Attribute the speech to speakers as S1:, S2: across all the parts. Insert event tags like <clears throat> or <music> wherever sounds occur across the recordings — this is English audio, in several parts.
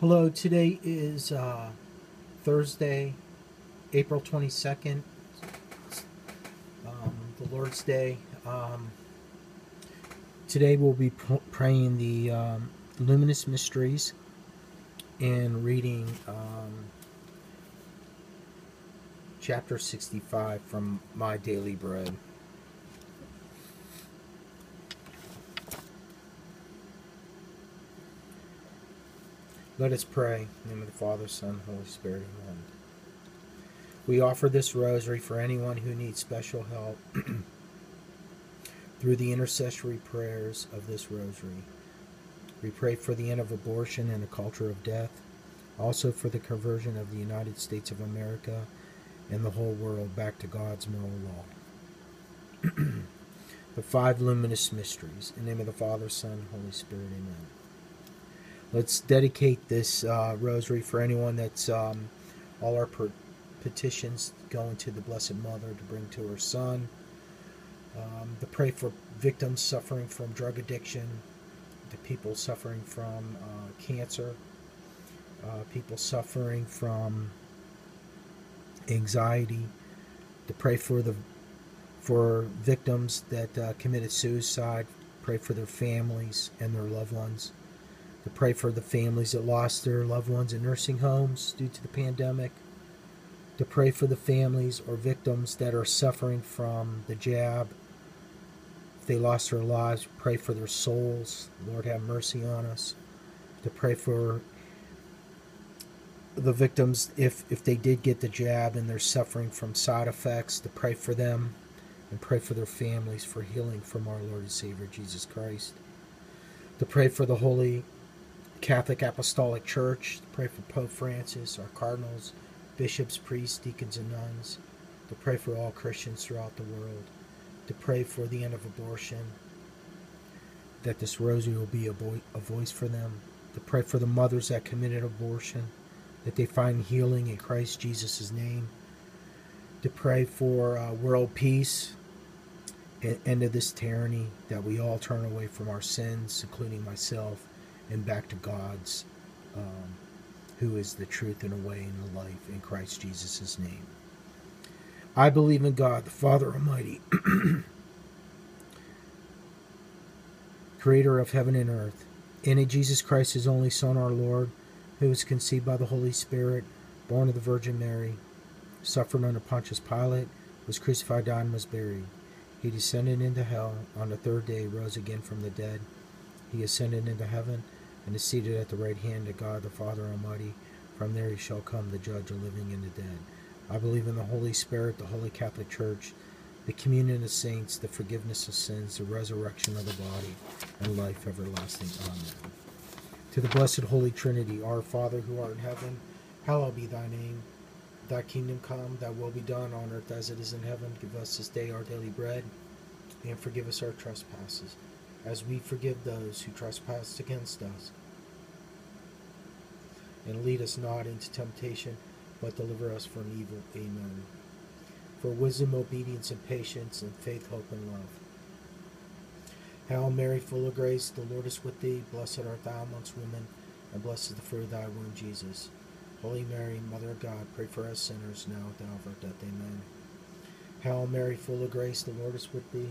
S1: Hello, today is uh, Thursday, April 22nd, um, the Lord's Day. Um, today we'll be p- praying the um, luminous mysteries and reading um, chapter 65 from My Daily Bread. Let us pray. In the name of the Father, Son, Holy Spirit, amen. We offer this rosary for anyone who needs special help <clears throat> through the intercessory prayers of this rosary. We pray for the end of abortion and a culture of death, also for the conversion of the United States of America and the whole world back to God's moral law. <clears throat> the five luminous mysteries. In the name of the Father, Son, Holy Spirit, amen let's dedicate this uh, rosary for anyone that's um, all our per- petitions going to the Blessed Mother to bring to her son. Um, to pray for victims suffering from drug addiction, the people suffering from uh, cancer, uh, people suffering from anxiety. To pray for the for victims that uh, committed suicide. Pray for their families and their loved ones to pray for the families that lost their loved ones in nursing homes due to the pandemic, to pray for the families or victims that are suffering from the jab. If they lost their lives, pray for their souls. Lord, have mercy on us. To pray for the victims if if they did get the jab and they're suffering from side effects to pray for them and pray for their families for healing from our Lord and Savior Jesus Christ to pray for the holy Catholic Apostolic Church, pray for Pope Francis, our cardinals, bishops, priests, deacons, and nuns, to pray for all Christians throughout the world, to pray for the end of abortion, that this rosary will be a, vo- a voice for them, to pray for the mothers that committed abortion, that they find healing in Christ Jesus' name, to pray for uh, world peace, end of this tyranny, that we all turn away from our sins, including myself and back to God's, um, who is the truth and the way and the life in Christ Jesus' name. I believe in God, the Father Almighty, <clears throat> creator of heaven and earth, and in Jesus Christ, his only Son, our Lord, who was conceived by the Holy Spirit, born of the Virgin Mary, suffered under Pontius Pilate, was crucified, died, and was buried. He descended into hell. On the third day, rose again from the dead. He ascended into heaven and is seated at the right hand of God the Father Almighty. From there he shall come the judge of living and the dead. I believe in the Holy Spirit, the Holy Catholic Church, the communion of saints, the forgiveness of sins, the resurrection of the body, and life everlasting. Amen. To the blessed Holy Trinity, our Father who art in heaven, hallowed be thy name. Thy kingdom come, thy will be done on earth as it is in heaven. Give us this day our daily bread, and forgive us our trespasses as we forgive those who trespass against us. And lead us not into temptation, but deliver us from evil. Amen. For wisdom, obedience, and patience, and faith, hope, and love. Hail Mary, full of grace, the Lord is with thee. Blessed art thou amongst women, and blessed is the fruit of thy womb, Jesus. Holy Mary, Mother of God, pray for us sinners now at the hour of our death. Amen. Hail Mary, full of grace, the Lord is with thee.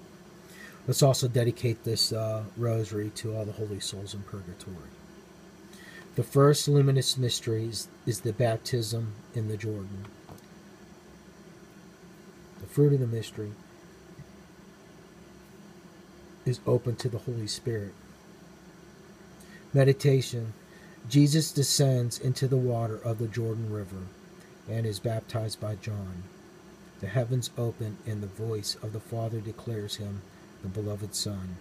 S1: Let's also dedicate this uh, rosary to all the holy souls in purgatory. The first luminous mystery is, is the baptism in the Jordan. The fruit of the mystery is open to the Holy Spirit. Meditation Jesus descends into the water of the Jordan River and is baptized by John. The heavens open, and the voice of the Father declares him the beloved Son.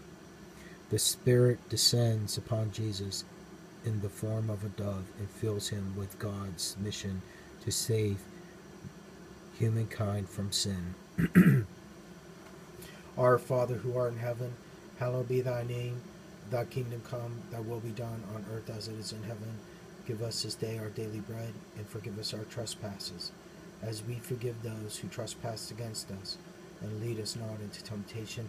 S1: The Spirit descends upon Jesus in the form of a dove and fills him with God's mission to save humankind from sin. <clears throat> Our Father who art in heaven, hallowed be thy name. Thy kingdom come, thy will be done on earth as it is in heaven. Give us this day our daily bread, and forgive us our trespasses, as we forgive those who trespass against us. And lead us not into temptation,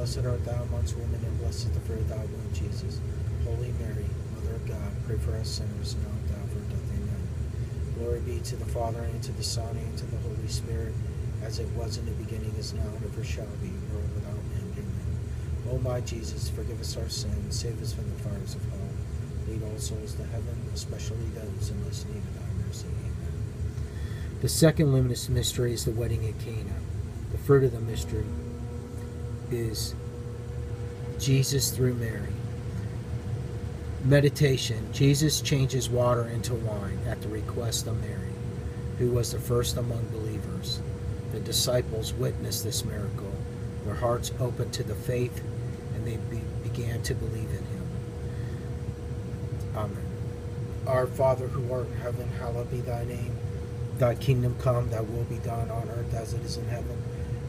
S1: Blessed art thou amongst women, and blessed is the fruit of thy womb, Jesus. Holy Mary, Mother of God, pray for us sinners, now and at the death. Amen. Glory be to the Father, and to the Son, and to the Holy Spirit, as it was in the beginning, is now, and ever shall be, world without end. Amen. O my Jesus, forgive us our sins, save us from the fires of hell. Lead all souls to heaven, especially those in most need of thy mercy. Amen. The second luminous mystery is the wedding at Cana. The fruit of the mystery is Jesus through Mary. Meditation Jesus changes water into wine at the request of Mary, who was the first among believers. The disciples witnessed this miracle. Their hearts opened to the faith, and they be- began to believe in him. Amen. Our Father who art in heaven, hallowed be thy name. Thy kingdom come, thy will be done on earth as it is in heaven.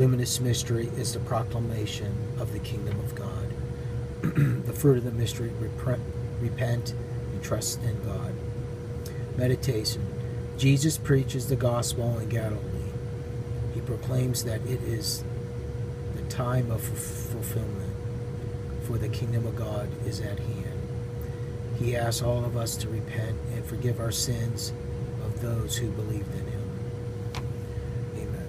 S1: luminous mystery is the proclamation of the kingdom of God. <clears throat> the fruit of the mystery, repent, repent and trust in God. Meditation. Jesus preaches the gospel in Galilee. He proclaims that it is the time of fulfillment, for the kingdom of God is at hand. He asks all of us to repent and forgive our sins of those who believed in him. Amen.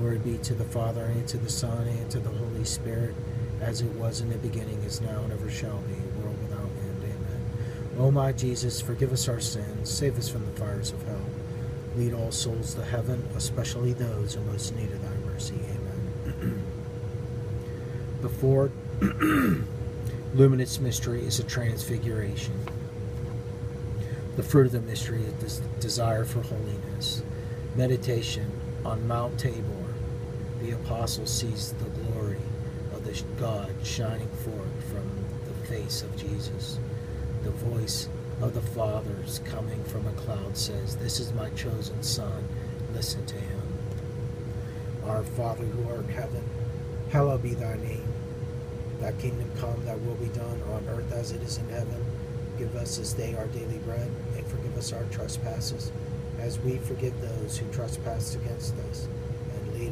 S1: Glory be to the Father, and to the Son, and to the Holy Spirit, as it was in the beginning, is now, and ever shall be, world without end. Amen. O my Jesus, forgive us our sins, save us from the fires of hell. Lead all souls to heaven, especially those who most need of thy mercy. Amen. <clears throat> the fourth <clears throat> luminous mystery is a transfiguration. The fruit of the mystery is des- desire for holiness. Meditation on Mount Tabor, the apostle sees the glory of the God shining forth from the face of Jesus. The voice of the Father's coming from a cloud says, This is my chosen Son, listen to him. Our Father who art in heaven, hallowed be thy name. Thy kingdom come, thy will be done on earth as it is in heaven. Give us this day our daily bread, and forgive us our trespasses, as we forgive those who trespass against us.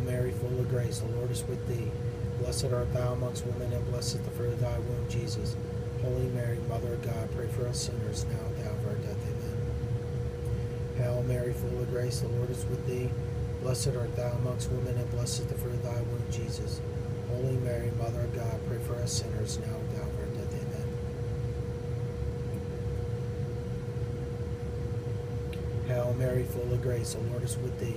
S1: Hail Mary, full of grace, the Lord is with thee. Blessed art thou amongst women, and blessed is the fruit of thy womb, Jesus. Holy Mary, Mother of God, pray for us sinners, now and at the of our death. Amen. Hail Mary, full of grace, the Lord is with thee. Blessed art thou amongst women, and blessed is the fruit of thy womb, Jesus. Holy Mary, Mother of God, pray for us sinners, now and at the of our death. Amen. Hail Mary, full of grace, the Lord is with thee.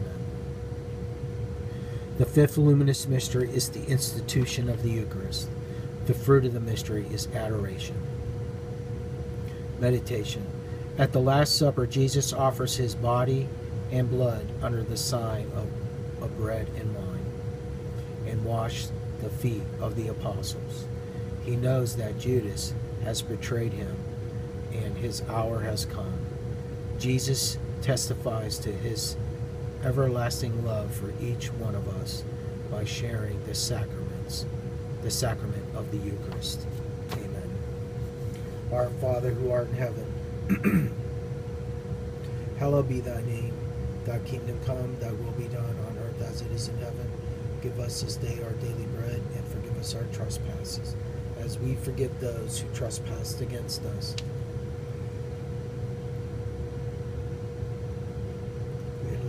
S1: The fifth luminous mystery is the institution of the Eucharist. The fruit of the mystery is adoration. Meditation. At the Last Supper, Jesus offers his body and blood under the sign of, of bread and wine and washed the feet of the apostles. He knows that Judas has betrayed him and his hour has come. Jesus testifies to his everlasting love for each one of us by sharing the sacraments, the sacrament of the Eucharist. Amen. Our Father who art in heaven, <clears throat> hallowed be thy name. Thy kingdom come, thy will be done on earth as it is in heaven. Give us this day our daily bread, and forgive us our trespasses, as we forgive those who trespass against us. And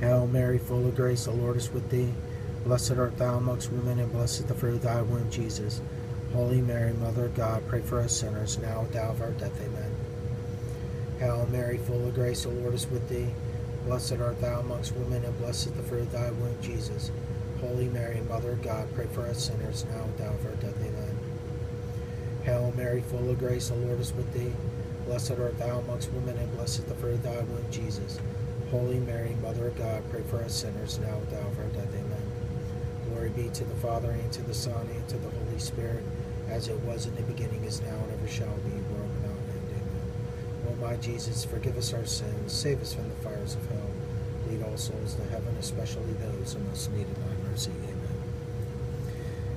S1: Hail Mary, full of grace, the Lord is with thee. Blessed art thou amongst women, and blessed the fruit of thy womb, Jesus. Holy Mary, Mother of God, pray for us sinners now the hour of our death. Amen. Hail Mary, full of grace, the Lord is with thee. Blessed art thou amongst women, and blessed the fruit of thy womb, Jesus. Holy Mary, Mother of God, pray for us sinners, now and at our death. Amen. Hail Mary, full of grace, the Lord is with thee. Blessed art thou amongst women, and blessed the fruit of thy womb, Jesus. Holy Mary, Mother of God, pray for us sinners, now and at our death. Amen. Glory be to the Father, and to the Son, and to the Holy Spirit, as it was in the beginning, is now, and ever shall be, world without end. Amen. O my Jesus, forgive us our sins, save us from the fires of hell, lead all souls to heaven, especially those who most need of thy mercy. Amen.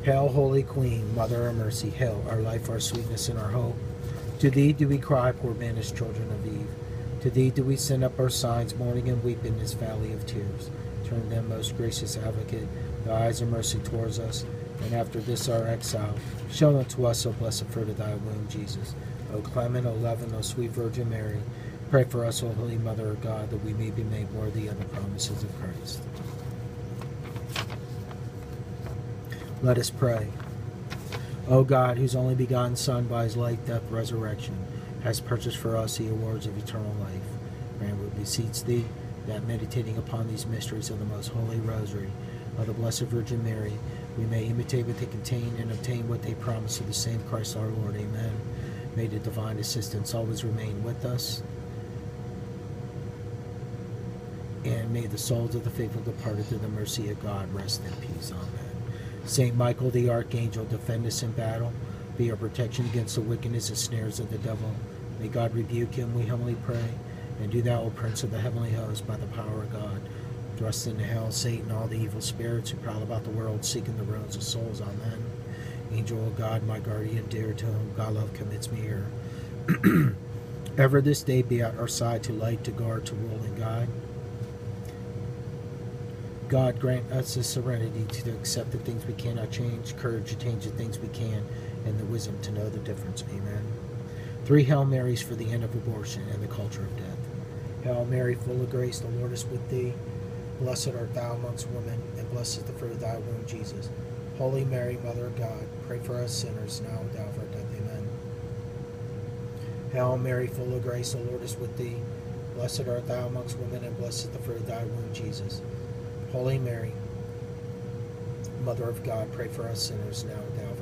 S1: Hail, Holy Queen, Mother of Mercy, hail, our life, our sweetness, and our hope. To thee do we cry, poor banished children of Eve. To thee do we send up our sighs, mourning and weeping in this valley of tears. Turn then, most gracious advocate, thy eyes of mercy towards us, and after this our exile, show unto us, O blessed fruit of thy womb, Jesus. O clement, O loving, O sweet Virgin Mary, pray for us, O Holy Mother of God, that we may be made worthy of the promises of Christ. Let us pray. O God, whose only begotten Son, by his life, death, resurrection, has purchased for us the awards of eternal life, grant, we beseech thee, that meditating upon these mysteries of the most holy rosary of the Blessed Virgin Mary, we may imitate what they contain and obtain what they promise of the same Christ our Lord. Amen. May the divine assistance always remain with us. And may the souls of the faithful departed through the mercy of God rest in peace. Amen. Saint Michael the Archangel, defend us in battle. Be our protection against the wickedness and snares of the devil. May God rebuke him, we humbly pray. And do thou, O Prince of the heavenly host, by the power of God, thrust into hell Satan, all the evil spirits who prowl about the world, seeking the ruins of souls. Amen. Angel of God, my guardian dear, to whom God love commits me here. <clears throat> Ever this day be at our side to light, to guard, to rule, and guide. God grant us the serenity to accept the things we cannot change, courage to change the things we can, and the wisdom to know the difference. Amen. Three Hail Marys for the end of abortion and the culture of death. Hail Mary, full of grace, the Lord is with thee. Blessed art thou amongst women, and blessed is the fruit of thy womb, Jesus. Holy Mary, Mother of God, pray for us sinners now and at the hour of our death. Amen. Hail Mary, full of grace, the Lord is with thee. Blessed art thou amongst women, and blessed is the fruit of thy womb, Jesus. Holy Mary, Mother of God, pray for us sinners now and at.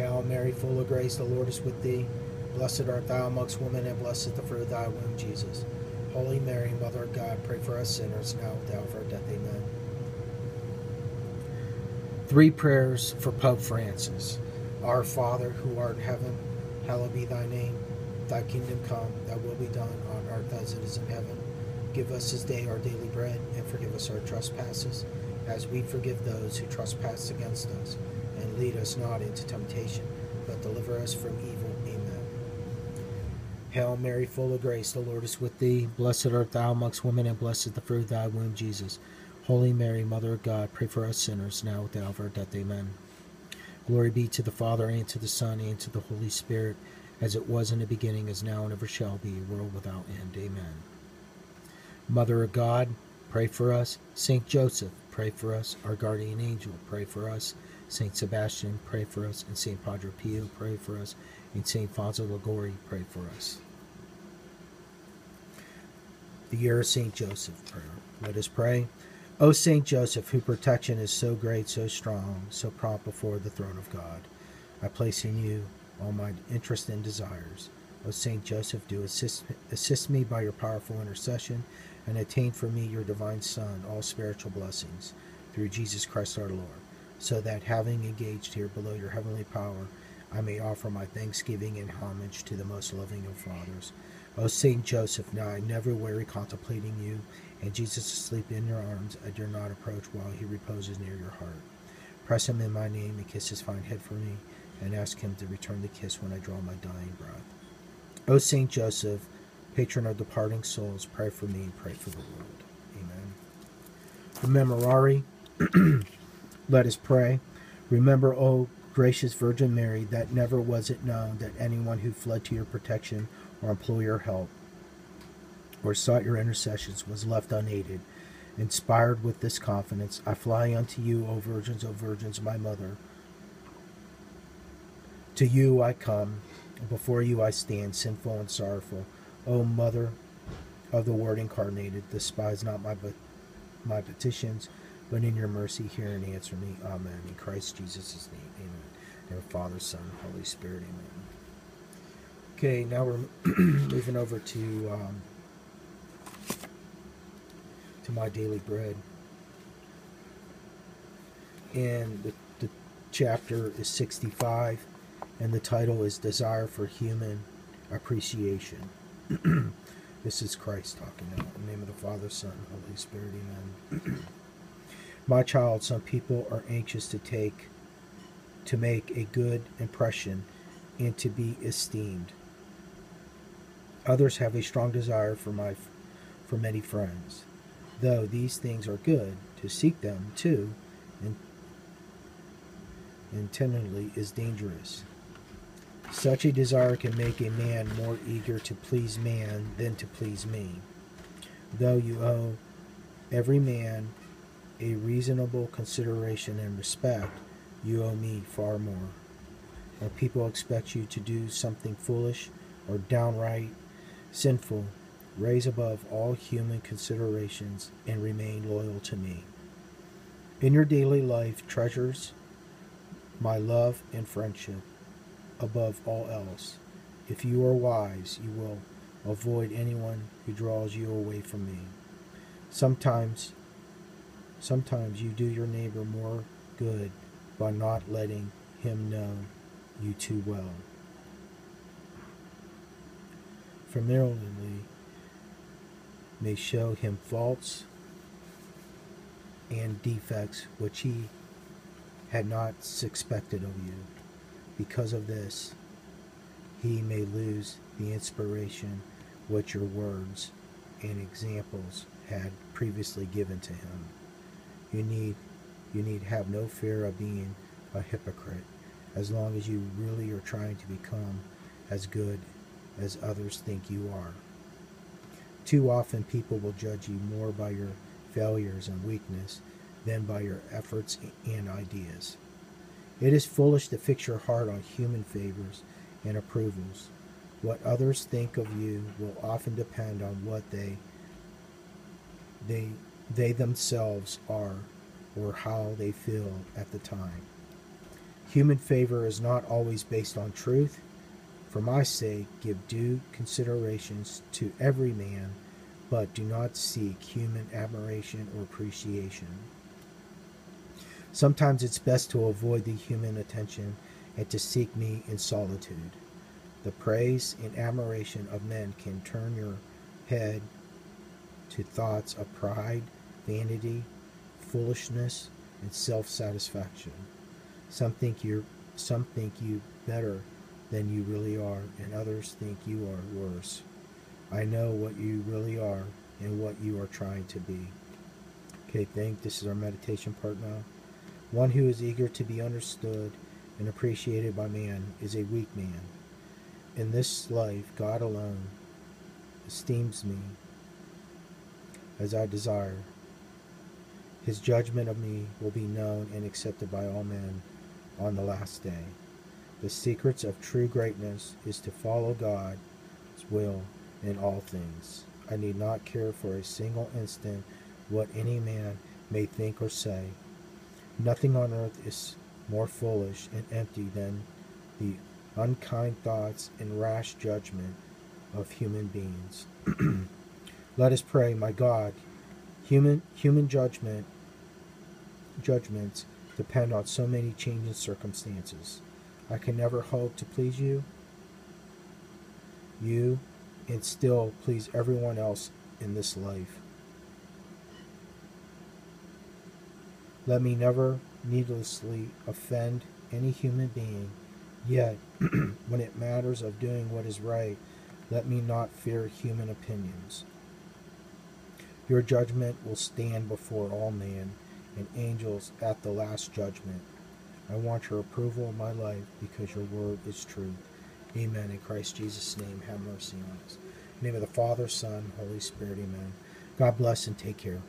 S1: Hail Mary, full of grace, the Lord is with thee. Blessed art thou amongst women, and blessed is the fruit of thy womb, Jesus. Holy Mary, Mother of God, pray for us sinners now and at our death. Amen. Three prayers for Pope Francis. Our Father, who art in heaven, hallowed be thy name. Thy kingdom come, thy will be done on earth as it is in heaven. Give us this day our daily bread, and forgive us our trespasses, as we forgive those who trespass against us. And lead us not into temptation, but deliver us from evil. Amen. Hail Mary, full of grace, the Lord is with thee. Blessed art thou amongst women, and blessed the fruit of thy womb, Jesus. Holy Mary, Mother of God, pray for us sinners, now at the hour of our death. Amen. Glory be to the Father, and to the Son, and to the Holy Spirit, as it was in the beginning, is now, and ever shall be, world without end. Amen. Mother of God, pray for us. Saint Joseph, pray for us. Our guardian angel, pray for us. Saint Sebastian, pray for us. And Saint Padre Pio, pray for us. And Saint Fonso Liguori, pray for us. The year of Saint Joseph prayer. Let us pray. O Saint Joseph, whose protection is so great, so strong, so prompt before the throne of God, I place in you all my interests and desires. O Saint Joseph, do assist, assist me by your powerful intercession and attain for me your divine Son all spiritual blessings through Jesus Christ our Lord, so that having engaged here below your heavenly power, I may offer my thanksgiving and homage to the most loving of fathers. O Saint Joseph, now I never weary contemplating you, and Jesus asleep in your arms, I dare not approach while he reposes near your heart. Press him in my name and kiss his fine head for me, and ask him to return the kiss when I draw my dying breath. O Saint Joseph, patron of departing souls, pray for me, and pray for the world. Amen. The Memorare. <clears throat> Let us pray. Remember, O gracious Virgin Mary, that never was it known that anyone who fled to your protection or implored your help or sought your intercessions was left unaided. Inspired with this confidence, I fly unto you, O virgins, O virgins, my mother. To you I come, before you I stand, sinful and sorrowful. O Mother of the Word incarnated, despise not my my petitions, but in your mercy hear and answer me. Amen. In Christ Jesus' name, amen. In the Father, Son, Holy Spirit, amen. Okay, now we're <clears throat> moving over to um, to my daily bread, and the, the chapter is sixty-five, and the title is "Desire for Human Appreciation." <clears throat> This is Christ talking now. In the name of the Father, Son, Holy Spirit, Amen. <clears throat> My child, some people are anxious to take, to make a good impression and to be esteemed. Others have a strong desire for my, for many friends. Though these things are good, to seek them too, and intentionally is dangerous. Such a desire can make a man more eager to please man than to please me. Though you owe every man a reasonable consideration and respect, you owe me far more. When people expect you to do something foolish or downright sinful, raise above all human considerations and remain loyal to me. In your daily life, treasures my love and friendship above all else. If you are wise, you will avoid anyone who draws you away from me. Sometimes sometimes you do your neighbor more good by not letting him know you too well. Familiarly may show him faults and defects which he had not suspected of you. Because of this, he may lose the inspiration which your words and examples had previously given to him. You need you need have no fear of being a hypocrite as long as you really are trying to become as good as others think you are. Too often people will judge you more by your failures and weakness than by your efforts and ideas. It is foolish to fix your heart on human favors and approvals. What others think of you will often depend on what they they they themselves are or how they feel at the time. Human favor is not always based on truth. For my sake, give due considerations to every man, but do not seek human admiration or appreciation. Sometimes it's best to avoid the human attention and to seek me in solitude. The praise and admiration of men can turn your head to thoughts of pride, vanity, foolishness, and self-satisfaction. Some think you some think you better than you really are, and others think you are worse. I know what you really are and what you are trying to be. Okay, thank this is our meditation part now. One who is eager to be understood and appreciated by man is a weak man. In this life, God alone esteems me as I desire. His judgment of me will be known and accepted by all men on the last day. The secrets of true greatness is to follow God's will in all things. I need not care for a single instant what any man may think or say. Nothing on earth is more foolish and empty than the unkind thoughts and rash judgment of human beings. <clears throat> Let us pray, my God. Human human judgment judgments depend on so many changing circumstances. I can never hope to please you, you, and still please everyone else in this life. Let me never needlessly offend any human being, yet, <clears throat> when it matters of doing what is right, let me not fear human opinions. Your judgment will stand before all men and angels at the last judgment. I want your approval of my life because your word is truth. Amen. In Christ Jesus' name, have mercy on us. In the name of the Father, Son, Holy Spirit, amen. God bless and take care.